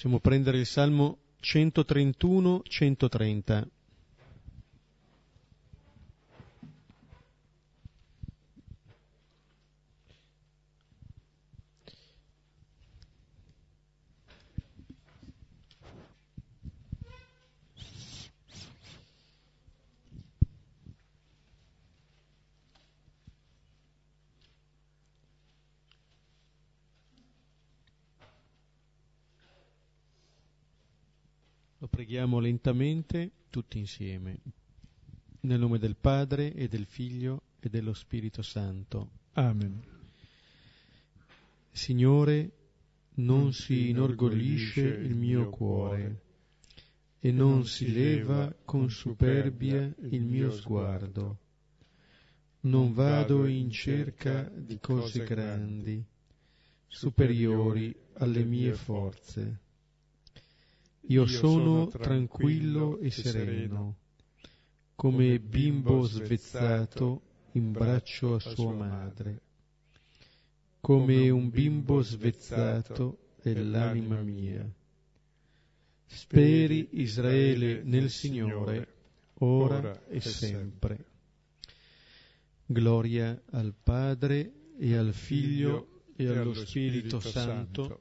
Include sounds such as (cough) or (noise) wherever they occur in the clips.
Possiamo prendere il Salmo 131-130. Lo preghiamo lentamente tutti insieme. Nel nome del Padre e del Figlio e dello Spirito Santo. Amen. Signore, non si inorgoglisce il mio cuore e non si leva con superbia il mio sguardo. Non vado in cerca di cose grandi, superiori alle mie forze io sono tranquillo e sereno, come bimbo svezzato in braccio a sua madre, come un bimbo svezzato dell'anima mia. Speri Israele nel Signore, ora e sempre. Gloria al Padre e al Figlio e allo Spirito Santo,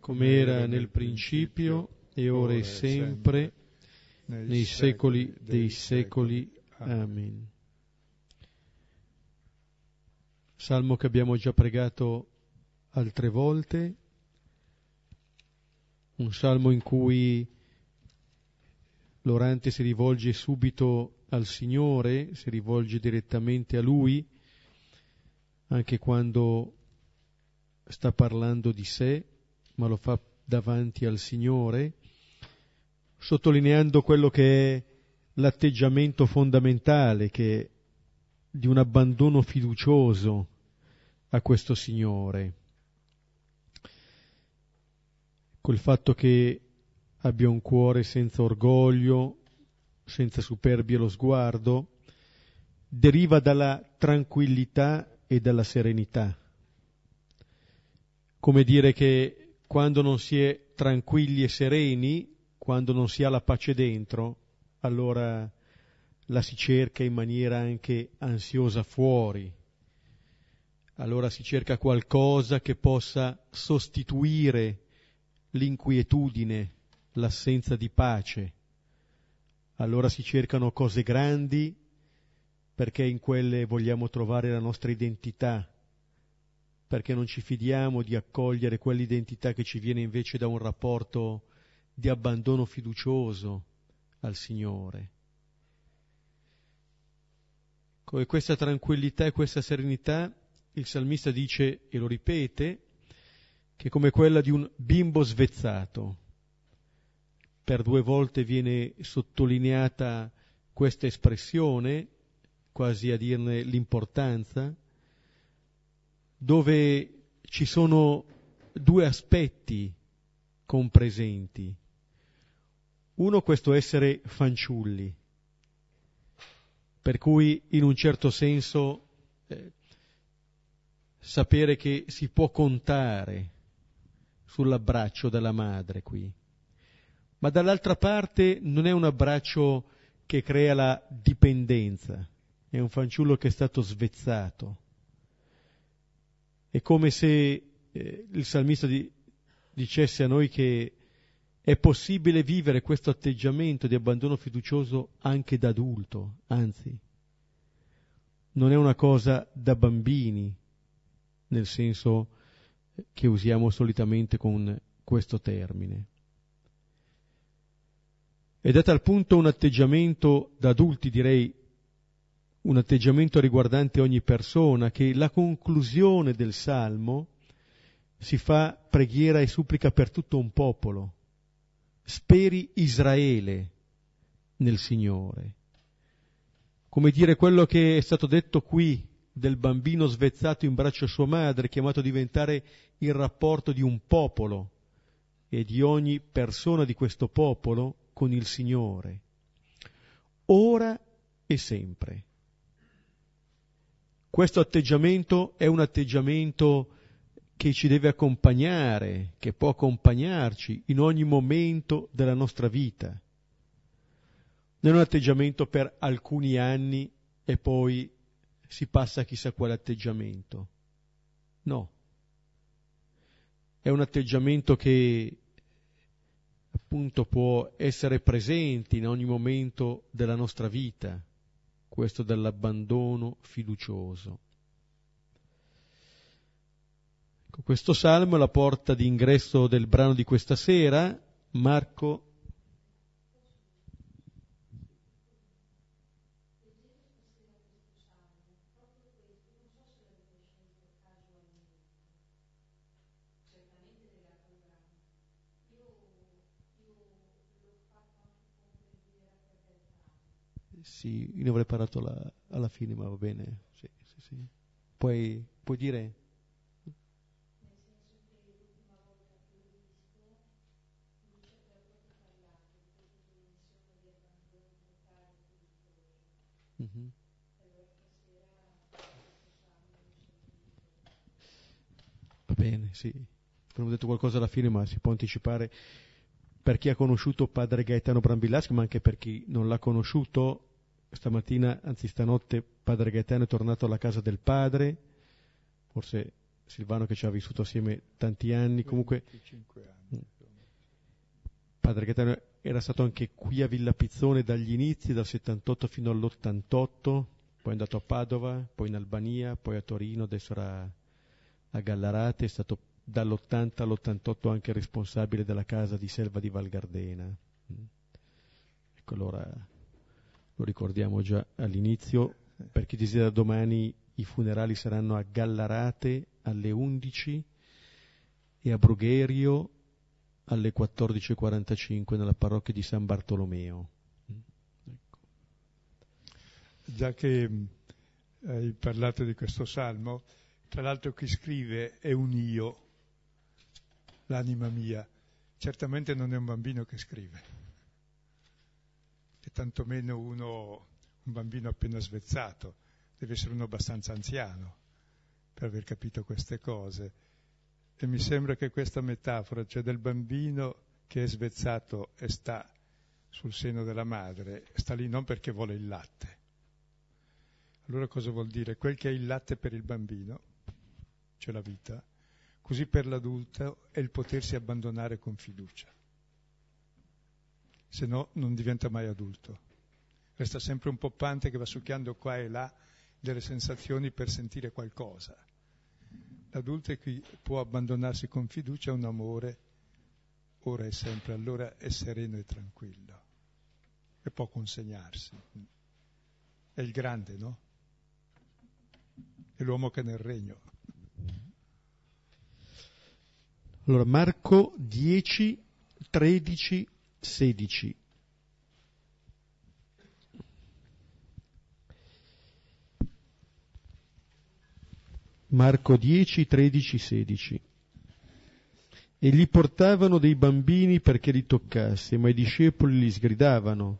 come era nel principio, e ora e sempre, nei secoli dei secoli. Amen. Salmo che abbiamo già pregato altre volte, un salmo in cui l'orante si rivolge subito al Signore, si rivolge direttamente a Lui, anche quando sta parlando di sé, ma lo fa davanti al Signore, sottolineando quello che è l'atteggiamento fondamentale che di un abbandono fiducioso a questo Signore. Col fatto che abbia un cuore senza orgoglio, senza superbia lo sguardo, deriva dalla tranquillità e dalla serenità. Come dire che quando non si è tranquilli e sereni, quando non si ha la pace dentro, allora la si cerca in maniera anche ansiosa fuori. Allora si cerca qualcosa che possa sostituire l'inquietudine, l'assenza di pace. Allora si cercano cose grandi perché in quelle vogliamo trovare la nostra identità, perché non ci fidiamo di accogliere quell'identità che ci viene invece da un rapporto di abbandono fiducioso al Signore. Con questa tranquillità e questa serenità il salmista dice, e lo ripete, che è come quella di un bimbo svezzato. Per due volte viene sottolineata questa espressione, quasi a dirne l'importanza, dove ci sono due aspetti compresenti. Uno questo essere fanciulli, per cui in un certo senso eh, sapere che si può contare sull'abbraccio della madre qui, ma dall'altra parte non è un abbraccio che crea la dipendenza, è un fanciullo che è stato svezzato. È come se eh, il salmista di, dicesse a noi che è possibile vivere questo atteggiamento di abbandono fiducioso anche da adulto, anzi, non è una cosa da bambini, nel senso che usiamo solitamente con questo termine. Ed è tal punto un atteggiamento da adulti, direi, un atteggiamento riguardante ogni persona, che la conclusione del Salmo si fa preghiera e supplica per tutto un popolo speri Israele nel Signore. Come dire quello che è stato detto qui del bambino svezzato in braccio a sua madre, chiamato a diventare il rapporto di un popolo e di ogni persona di questo popolo con il Signore, ora e sempre. Questo atteggiamento è un atteggiamento che ci deve accompagnare, che può accompagnarci in ogni momento della nostra vita. Non un atteggiamento per alcuni anni e poi si passa a chissà quale atteggiamento. No. È un atteggiamento che appunto può essere presente in ogni momento della nostra vita, questo dell'abbandono fiducioso. Ecco, questo salmo è la porta d'ingresso del brano di questa sera, Marco Sì, io ne avrei parlato la, alla fine, ma va bene. Sì, sì, sì. Puoi, puoi dire? Bene, sì. Abbiamo detto qualcosa alla fine, ma si può anticipare per chi ha conosciuto padre Gaetano Brambillaschi, ma anche per chi non l'ha conosciuto, stamattina, anzi stanotte, padre Gaetano è tornato alla casa del padre, forse Silvano che ci ha vissuto assieme tanti anni, comunque... Anni. Padre Gaetano era stato anche qui a Villa Pizzone dagli inizi, dal 78 fino all'88, poi è andato a Padova, poi in Albania, poi a Torino, adesso era a Gallarate, è stato dall'80 all'88 anche responsabile della casa di Selva di Val Gardena. Ecco allora lo ricordiamo già all'inizio, per chi desidera domani i funerali saranno a Gallarate alle 11 e a Brugherio alle 14.45 nella parrocchia di San Bartolomeo. Ecco. Già che eh, hai parlato di questo salmo, tra l'altro chi scrive è un io, l'anima mia, certamente non è un bambino che scrive e tantomeno uno, un bambino appena svezzato, deve essere uno abbastanza anziano per aver capito queste cose. E mi sembra che questa metafora, cioè del bambino che è svezzato e sta sul seno della madre, sta lì non perché vuole il latte. Allora cosa vuol dire? Quel che è il latte per il bambino, cioè la vita, così per l'adulto è il potersi abbandonare con fiducia se no non diventa mai adulto. Resta sempre un poppante che va succhiando qua e là delle sensazioni per sentire qualcosa. L'adulto è qui può abbandonarsi con fiducia a un amore, ora e sempre, allora è sereno e tranquillo e può consegnarsi. È il grande, no? È l'uomo che è nel regno. Allora, Marco 10, 13, 16. Marco 10, 13, 16. E gli portavano dei bambini perché li toccasse, ma i discepoli li sgridavano.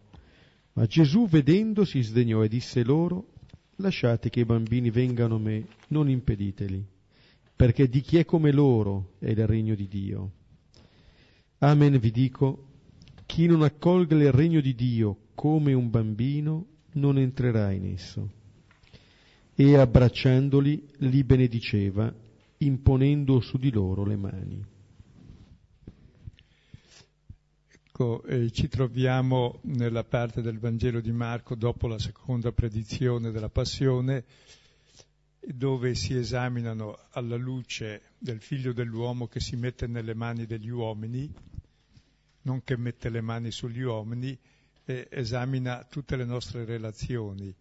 Ma Gesù, vedendo, si sdegnò e disse loro, lasciate che i bambini vengano a me, non impediteli, perché di chi è come loro è il regno di Dio. Amen vi dico, chi non accolga il regno di Dio come un bambino non entrerà in esso. E abbracciandoli li benediceva, imponendo su di loro le mani. Ecco, eh, ci troviamo nella parte del Vangelo di Marco dopo la seconda predizione della Passione, dove si esaminano alla luce del figlio dell'uomo che si mette nelle mani degli uomini non che mette le mani sugli uomini, e esamina tutte le nostre relazioni.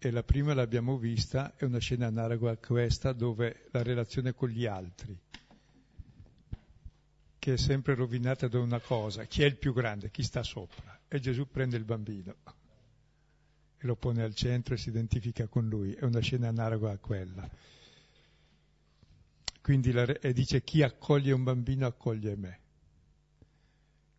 E la prima l'abbiamo vista, è una scena analoga a questa, dove la relazione con gli altri, che è sempre rovinata da una cosa, chi è il più grande, chi sta sopra. E Gesù prende il bambino e lo pone al centro e si identifica con lui. È una scena analoga a quella. Quindi la, e dice chi accoglie un bambino accoglie me.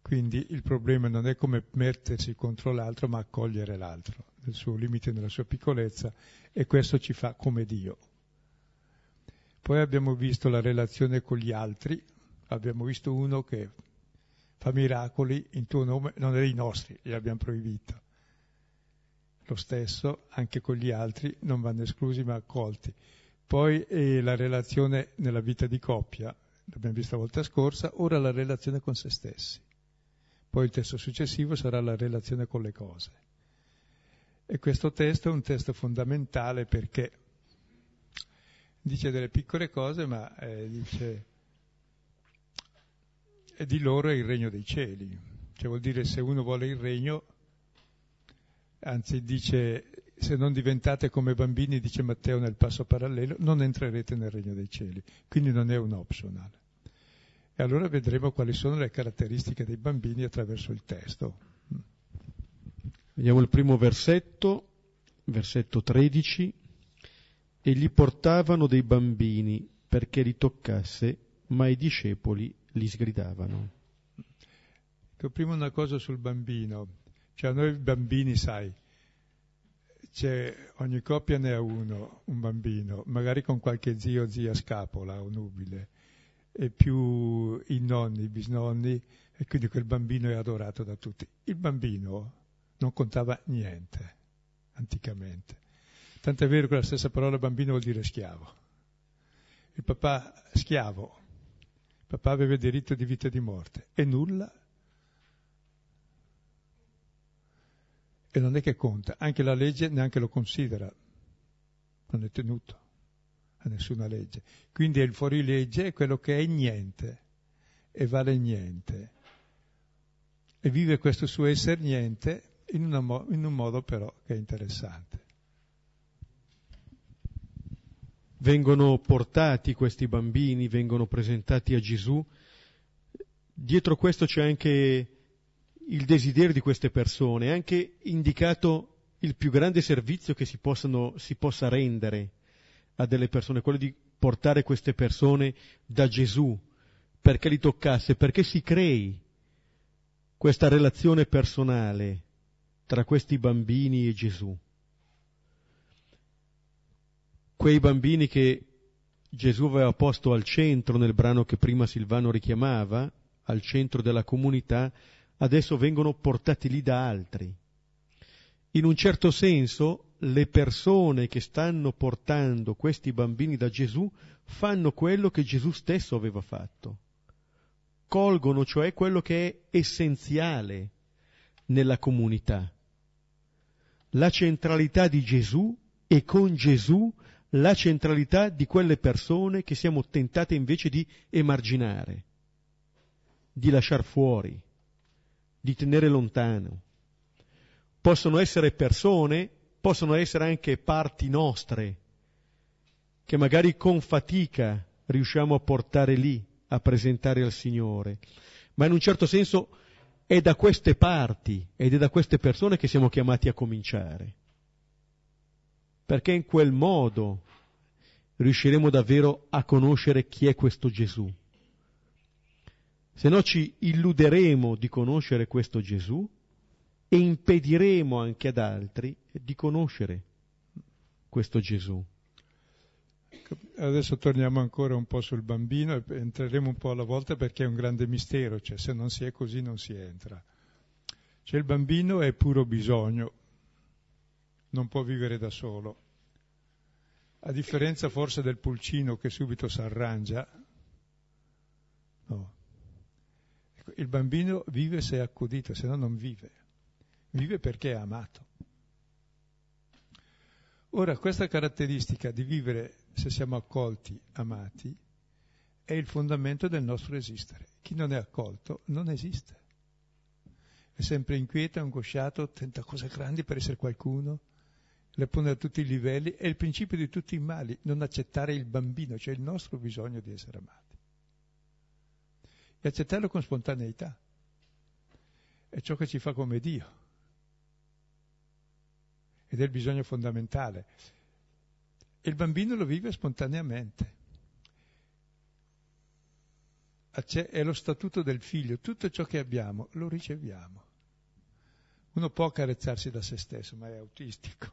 Quindi il problema non è come mettersi contro l'altro, ma accogliere l'altro, nel suo limite, nella sua piccolezza, e questo ci fa come Dio. Poi abbiamo visto la relazione con gli altri, abbiamo visto uno che fa miracoli in tuo nome, non è dei nostri, li abbiamo proibito. Lo stesso anche con gli altri non vanno esclusi ma accolti. Poi eh, la relazione nella vita di coppia, l'abbiamo vista la volta scorsa, ora la relazione con se stessi. Poi il testo successivo sarà la relazione con le cose. E questo testo è un testo fondamentale perché dice delle piccole cose, ma eh, dice e di loro è il regno dei cieli. Cioè vuol dire se uno vuole il regno, anzi dice se non diventate come bambini, dice Matteo nel passo parallelo, non entrerete nel regno dei cieli. Quindi non è un optional. E allora vedremo quali sono le caratteristiche dei bambini attraverso il testo. Vediamo il primo versetto, versetto 13 e gli portavano dei bambini perché li toccasse, ma i discepoli li sgridavano. Ecco, prima una cosa sul bambino, cioè noi bambini, sai, ogni coppia ne ha uno, un bambino, magari con qualche zio o zia scapola o nubile, e più i nonni, i bisnonni, e quindi quel bambino è adorato da tutti. Il bambino non contava niente anticamente Tant'è vero che la stessa parola bambino vuol dire schiavo. Il papà schiavo, il papà aveva diritto di vita e di morte e nulla. E non è che conta, anche la legge neanche lo considera, non è tenuto a nessuna legge. Quindi il fuorilegge, è quello che è niente e vale niente. E vive questo suo essere niente in, una, in un modo però che è interessante. vengono portati questi bambini, vengono presentati a Gesù. Dietro questo c'è anche il desiderio di queste persone, è anche indicato il più grande servizio che si, possano, si possa rendere a delle persone, quello di portare queste persone da Gesù, perché li toccasse, perché si crei questa relazione personale tra questi bambini e Gesù. Quei bambini che Gesù aveva posto al centro nel brano che prima Silvano richiamava, al centro della comunità, adesso vengono portati lì da altri. In un certo senso le persone che stanno portando questi bambini da Gesù fanno quello che Gesù stesso aveva fatto. Colgono cioè quello che è essenziale nella comunità. La centralità di Gesù e con Gesù la centralità di quelle persone che siamo tentate invece di emarginare, di lasciare fuori, di tenere lontano. Possono essere persone, possono essere anche parti nostre, che magari con fatica riusciamo a portare lì, a presentare al Signore, ma in un certo senso è da queste parti ed è da queste persone che siamo chiamati a cominciare perché in quel modo riusciremo davvero a conoscere chi è questo Gesù. Se no ci illuderemo di conoscere questo Gesù e impediremo anche ad altri di conoscere questo Gesù. Adesso torniamo ancora un po' sul bambino e entreremo un po' alla volta perché è un grande mistero, cioè se non si è così non si entra. Cioè il bambino è puro bisogno, non può vivere da solo. A differenza forse del pulcino che subito si arrangia, no. Il bambino vive se è accudito, se no non vive. Vive perché è amato. Ora, questa caratteristica di vivere se siamo accolti, amati, è il fondamento del nostro esistere. Chi non è accolto non esiste. È sempre inquieto, angosciato, tenta cose grandi per essere qualcuno, le pone a tutti i livelli, è il principio di tutti i mali, non accettare il bambino, cioè il nostro bisogno di essere amati. E accettarlo con spontaneità. È ciò che ci fa come Dio. Ed è il bisogno fondamentale. E il bambino lo vive spontaneamente. È lo statuto del figlio, tutto ciò che abbiamo lo riceviamo. Uno può carezzarsi da se stesso, ma è autistico.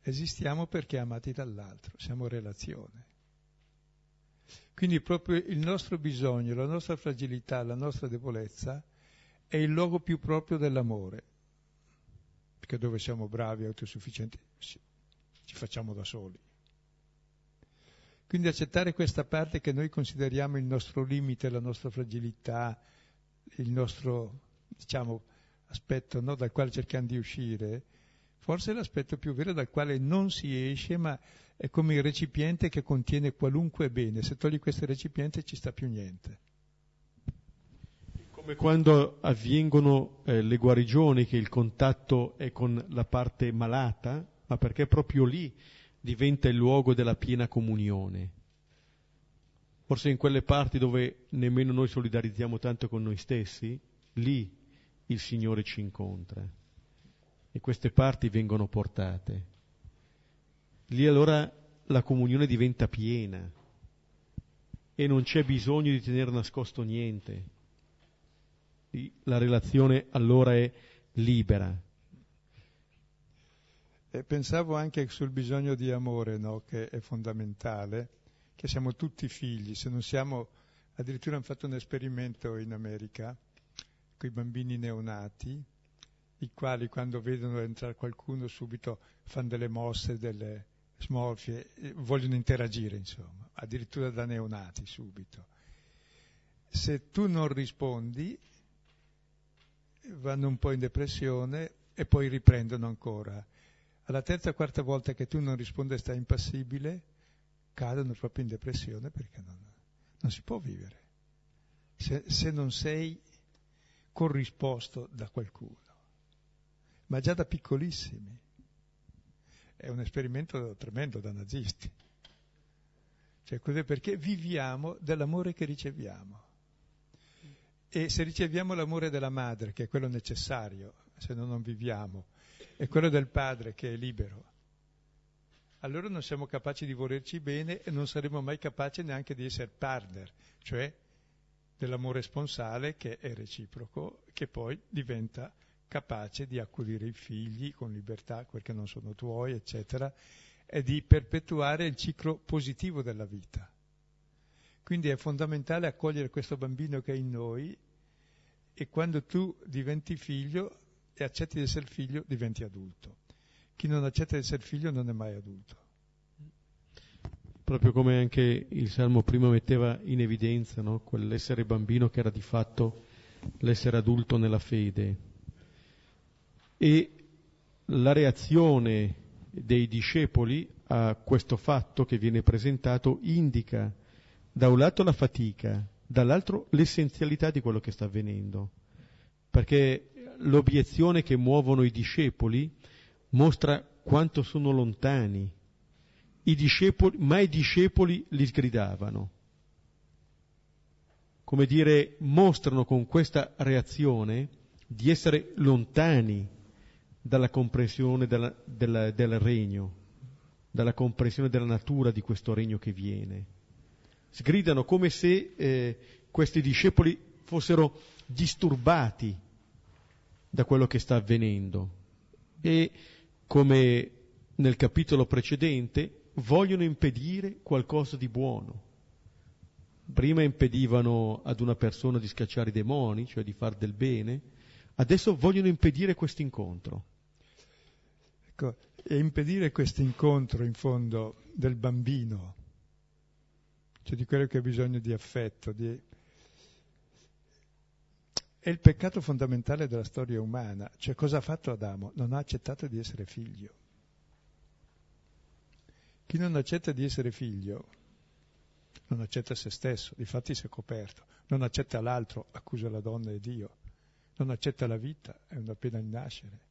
Esistiamo perché amati dall'altro, siamo relazione. Quindi proprio il nostro bisogno, la nostra fragilità, la nostra debolezza è il luogo più proprio dell'amore, perché dove siamo bravi autosufficienti ci facciamo da soli. Quindi accettare questa parte che noi consideriamo il nostro limite, la nostra fragilità, il nostro, diciamo, aspetto no, dal quale cerchiamo di uscire, forse è l'aspetto più vero dal quale non si esce, ma è come il recipiente che contiene qualunque bene. Se togli questo recipiente ci sta più niente. Come quando avvengono eh, le guarigioni, che il contatto è con la parte malata, ma perché proprio lì diventa il luogo della piena comunione. Forse in quelle parti dove nemmeno noi solidarizziamo tanto con noi stessi, lì il Signore ci incontra e queste parti vengono portate. Lì allora la comunione diventa piena e non c'è bisogno di tenere nascosto niente. La relazione allora è libera. E pensavo anche sul bisogno di amore, no? che è fondamentale, che siamo tutti figli, se non siamo, addirittura hanno fatto un esperimento in America con i bambini neonati, i quali quando vedono entrare qualcuno subito fanno delle mosse, delle smorfie, vogliono interagire, insomma, addirittura da neonati subito. Se tu non rispondi, vanno un po' in depressione e poi riprendono ancora alla terza o quarta volta che tu non rispondi e stai impassibile, cadono proprio in depressione perché non, non si può vivere se, se non sei corrisposto da qualcuno, ma già da piccolissimi. È un esperimento tremendo da nazisti. Cioè? Perché viviamo dell'amore che riceviamo. E se riceviamo l'amore della madre, che è quello necessario, se no non viviamo, è quello del padre che è libero. Allora non siamo capaci di volerci bene e non saremo mai capaci neanche di essere partner, cioè dell'amore sponsale che è reciproco, che poi diventa capace di accudire i figli con libertà perché non sono tuoi, eccetera, e di perpetuare il ciclo positivo della vita. Quindi è fondamentale accogliere questo bambino che è in noi e quando tu diventi figlio e accetti di essere figlio, diventi adulto. Chi non accetta di essere figlio non è mai adulto. Proprio come anche il Salmo prima metteva in evidenza, no? quell'essere bambino che era di fatto l'essere adulto nella fede. E la reazione dei discepoli a questo fatto che viene presentato indica da un lato la fatica, dall'altro l'essenzialità di quello che sta avvenendo. Perché l'obiezione che muovono i discepoli mostra quanto sono lontani, I discepoli, ma i discepoli li sgridavano. Come dire, mostrano con questa reazione di essere lontani dalla comprensione della, della, del regno, dalla comprensione della natura di questo regno che viene. Sgridano come se eh, questi discepoli fossero disturbati da quello che sta avvenendo e come nel capitolo precedente vogliono impedire qualcosa di buono. Prima impedivano ad una persona di scacciare i demoni, cioè di far del bene, adesso vogliono impedire questo incontro. Ecco, e impedire questo incontro in fondo del bambino, cioè di quello che ha bisogno di affetto, di è il peccato fondamentale della storia umana. Cioè cosa ha fatto Adamo? Non ha accettato di essere figlio. Chi non accetta di essere figlio non accetta se stesso, difatti si è coperto, non accetta l'altro, accusa la donna e Dio, non accetta la vita, è una pena il nascere,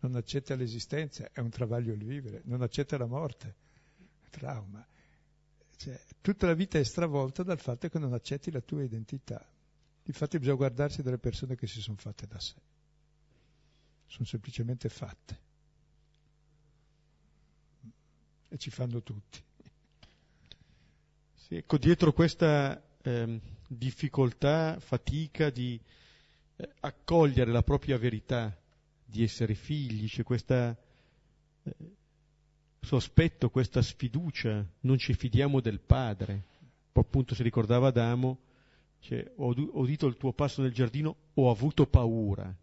non accetta l'esistenza, è un travaglio il vivere, non accetta la morte, trauma. Cioè, tutta la vita è stravolta dal fatto che non accetti la tua identità. Infatti bisogna guardarsi delle persone che si sono fatte da sé. Sono semplicemente fatte. E ci fanno tutti. Sì, ecco, dietro questa eh, difficoltà, fatica di eh, accogliere la propria verità, di essere figli, c'è questa eh, sospetto, questa sfiducia, non ci fidiamo del Padre. Appunto si ricordava Adamo, cioè, ho, ho udito il tuo passo nel giardino, ho avuto paura.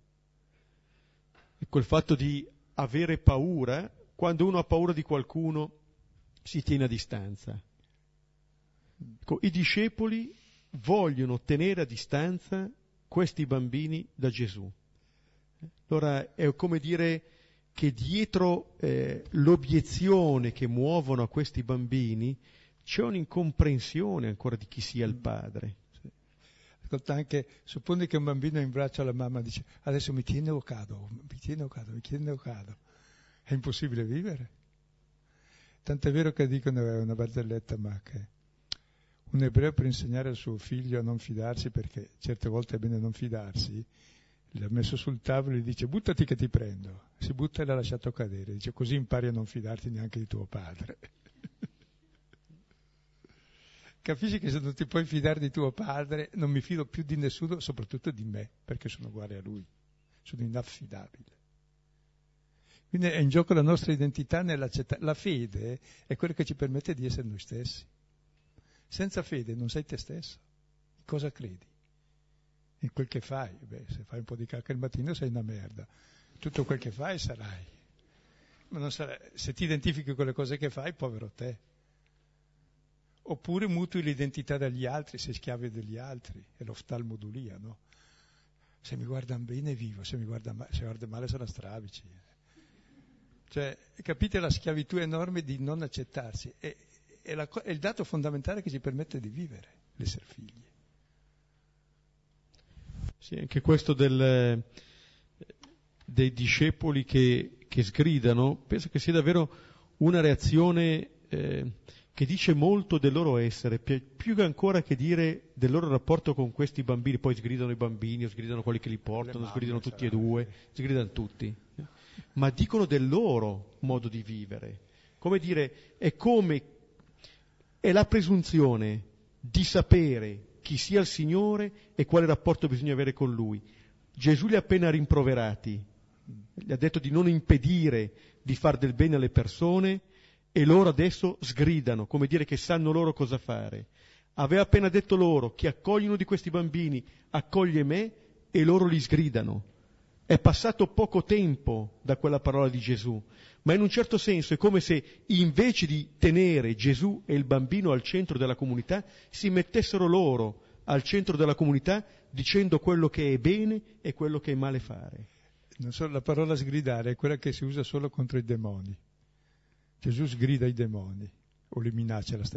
Ecco il fatto di avere paura, quando uno ha paura di qualcuno, si tiene a distanza. Ecco, I discepoli vogliono tenere a distanza questi bambini da Gesù. Allora è come dire che dietro eh, l'obiezione che muovono a questi bambini c'è un'incomprensione ancora di chi sia il padre. Ascolta anche, supponi che un bambino in braccio alla mamma dice adesso mi tiene o cado, mi tiene o cado, mi tiene o cado. È impossibile vivere. Tant'è vero che dicono, è una barzelletta, ma che un ebreo per insegnare al suo figlio a non fidarsi, perché certe volte è bene non fidarsi, l'ha messo sul tavolo e gli dice buttati che ti prendo. Si butta e l'ha lasciato cadere. Dice così impari a non fidarti neanche di tuo padre. (laughs) Capisci che se non ti puoi fidare di tuo padre, non mi fido più di nessuno, soprattutto di me, perché sono uguale a lui. Sono inaffidabile. Quindi è in gioco la nostra identità nell'accettare. La fede è quello che ci permette di essere noi stessi. Senza fede non sei te stesso. Cosa credi? In quel che fai. Beh, se fai un po' di cacca il mattino sei una merda. Tutto quel che fai sarai. Ma sarai. se ti identifichi con le cose che fai, povero te. Oppure mutui l'identità dagli altri, sei schiave degli altri. È l'oftalmodulia, no? Se mi guardano bene vivo, se mi guardano male, guarda male sono strabici. Cioè, capite la schiavitù enorme di non accettarsi? È, è, la, è il dato fondamentale che ci permette di vivere, l'essere figli. Sì, anche questo del, dei discepoli che, che, sgridano, penso che sia davvero una reazione eh, che dice molto del loro essere, più che ancora che dire del loro rapporto con questi bambini, poi sgridano i bambini, o sgridano quelli che li portano, mamme, sgridano tutti e due, sgridano tutti, ma dicono del loro modo di vivere. Come dire, è come, è la presunzione di sapere chi sia il Signore e quale rapporto bisogna avere con Lui. Gesù li ha appena rimproverati, gli ha detto di non impedire di far del bene alle persone e loro adesso sgridano, come dire che sanno loro cosa fare. Aveva appena detto loro, chi accoglie uno di questi bambini accoglie me e loro li sgridano. È passato poco tempo da quella parola di Gesù, ma in un certo senso è come se invece di tenere Gesù e il bambino al centro della comunità, si mettessero loro al centro della comunità dicendo quello che è bene e quello che è male fare. Non so, la parola sgridare è quella che si usa solo contro i demoni. Gesù sgrida i demoni o li minaccia la stessa.